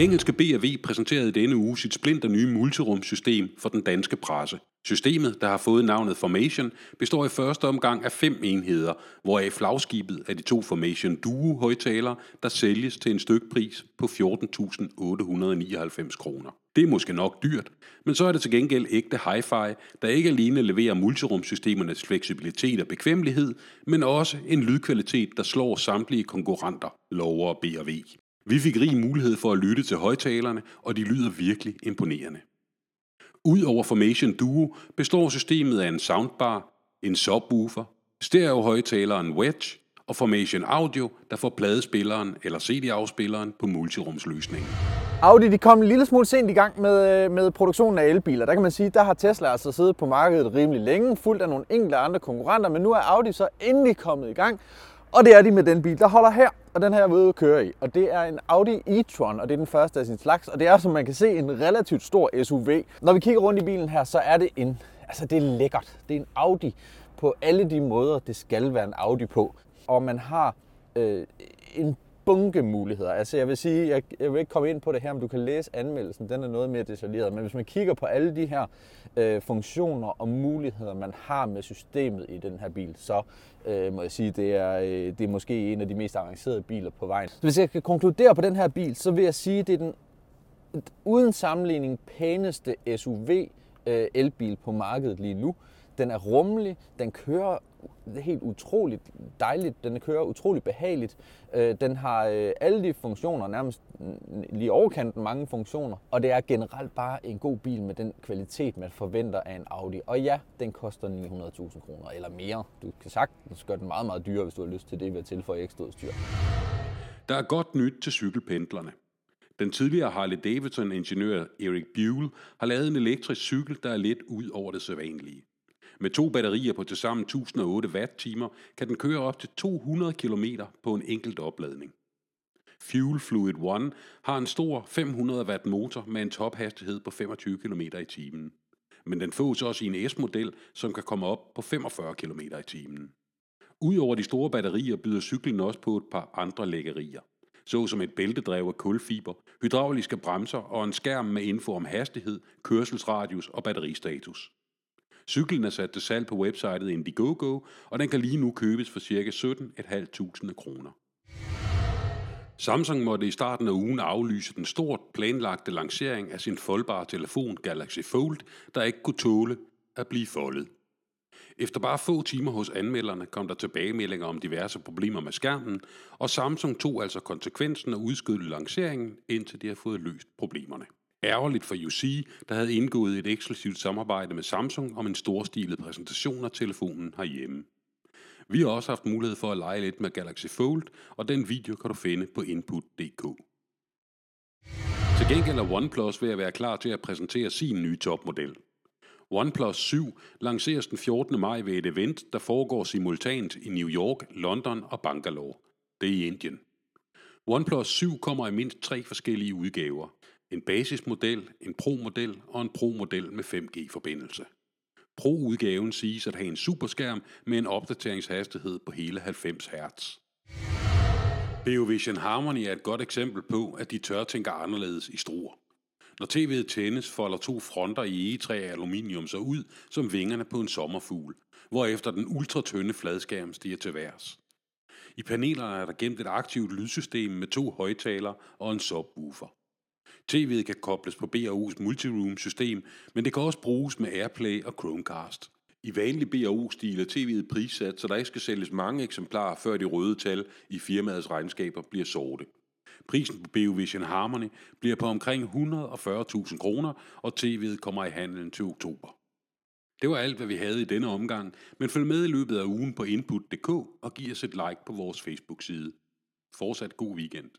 Engelske B&V præsenterede denne uge sit splinter nye multirumsystem for den danske presse. Systemet, der har fået navnet Formation, består i første omgang af fem enheder, hvoraf flagskibet er de to Formation Duo højtalere, der sælges til en stykpris på 14.899 kroner. Det er måske nok dyrt, men så er det til gengæld ægte hi-fi, der ikke alene leverer multirumsystemernes fleksibilitet og bekvemmelighed, men også en lydkvalitet, der slår samtlige konkurrenter, lover B&V. Vi fik rig mulighed for at lytte til højtalerne, og de lyder virkelig imponerende. Udover Formation Duo består systemet af en soundbar, en subwoofer, stereohøjtaleren Wedge og Formation Audio, der får pladespilleren eller CD-afspilleren på multirumsløsningen. Audi de kom en lille smule sent i gang med, øh, med produktionen af elbiler. Der kan man sige, der har Tesla altså siddet på markedet rimelig længe, fuldt af nogle enkelte andre konkurrenter, men nu er Audi så endelig kommet i gang. Og det er de med den bil, der holder her, og den her er jeg ude at køre i. Og det er en Audi e-tron, og det er den første af sin slags. Og det er, som man kan se, en relativt stor SUV. Når vi kigger rundt i bilen her, så er det en, altså det er lækkert. Det er en Audi på alle de måder, det skal være en Audi på. Og man har øh, en bunke muligheder. Altså jeg vil sige, jeg, jeg vil ikke komme ind på det her, men du kan læse anmeldelsen, den er noget mere detaljeret. Men hvis man kigger på alle de her øh, funktioner og muligheder, man har med systemet i den her bil, så øh, må jeg sige, det er, øh, det er måske en af de mest avancerede biler på vejen. Så hvis jeg kan konkludere på den her bil, så vil jeg sige, det er den uden sammenligning pæneste SUV øh, elbil på markedet lige nu. Den er rummelig, den kører helt utroligt dejligt, den kører utroligt behageligt. Øh, den har øh, alle de funktioner, nærmest lige overkanten mange funktioner, og det er generelt bare en god bil med den kvalitet, man forventer af en Audi. Og ja, den koster 900.000 kroner eller mere. Du kan sagtens gøre den meget, meget dyrere, hvis du har lyst til det ved at tilføje ekstra udstyr. Der er godt nyt til cykelpendlerne. Den tidligere Harley Davidson-ingeniør Erik Buell har lavet en elektrisk cykel, der er lidt ud over det sædvanlige. Med to batterier på tilsammen 1008 watt-timer kan den køre op til 200 km på en enkelt opladning. Fuel Fluid One har en stor 500 watt motor med en tophastighed på 25 km i timen. Men den fås også i en S-model, som kan komme op på 45 km i timen. Udover de store batterier byder cyklen også på et par andre lækkerier såsom et bæltedrev af kulfiber, hydrauliske bremser og en skærm med info om hastighed, kørselsradius og batteristatus. Cyklen er sat til salg på websitet Indiegogo, og den kan lige nu købes for ca. 17.500 kroner. Samsung måtte i starten af ugen aflyse den stort planlagte lancering af sin foldbare telefon Galaxy Fold, der ikke kunne tåle at blive foldet. Efter bare få timer hos anmelderne kom der tilbagemeldinger om diverse problemer med skærmen, og Samsung tog altså konsekvensen og udskød lanceringen, indtil de har fået løst problemerne. Ærgerligt for UC, der havde indgået et eksklusivt samarbejde med Samsung om en storstilet præsentation af telefonen herhjemme. Vi har også haft mulighed for at lege lidt med Galaxy Fold, og den video kan du finde på input.dk. Til gengæld er OnePlus ved at være klar til at præsentere sin nye topmodel. OnePlus 7 lanceres den 14. maj ved et event, der foregår simultant i New York, London og Bangalore. Det er i Indien. OnePlus 7 kommer i mindst tre forskellige udgaver. En basismodel, en Pro-model og en Pro-model med 5G-forbindelse. Pro-udgaven siges at have en superskærm med en opdateringshastighed på hele 90 Hz. Beovision Harmony er et godt eksempel på, at de tør tænke anderledes i struer. Når tv'et tændes, folder to fronter i egetræ og aluminium sig ud som vingerne på en sommerfugl, hvorefter den ultratynde fladskærm stiger til værs. I panelerne er der gemt et aktivt lydsystem med to højtalere og en subwoofer. TV'et kan kobles på BAU's multiroom-system, men det kan også bruges med AirPlay og Chromecast. I vanlig BAU-stil er TV'et prissat, så der ikke skal sælges mange eksemplarer, før de røde tal i firmaets regnskaber bliver sorte. Prisen på BioVision Harmony bliver på omkring 140.000 kroner, og TV'et kommer i handelen til oktober. Det var alt, hvad vi havde i denne omgang, men følg med i løbet af ugen på input.dk og giv os et like på vores Facebook-side. Fortsat god weekend.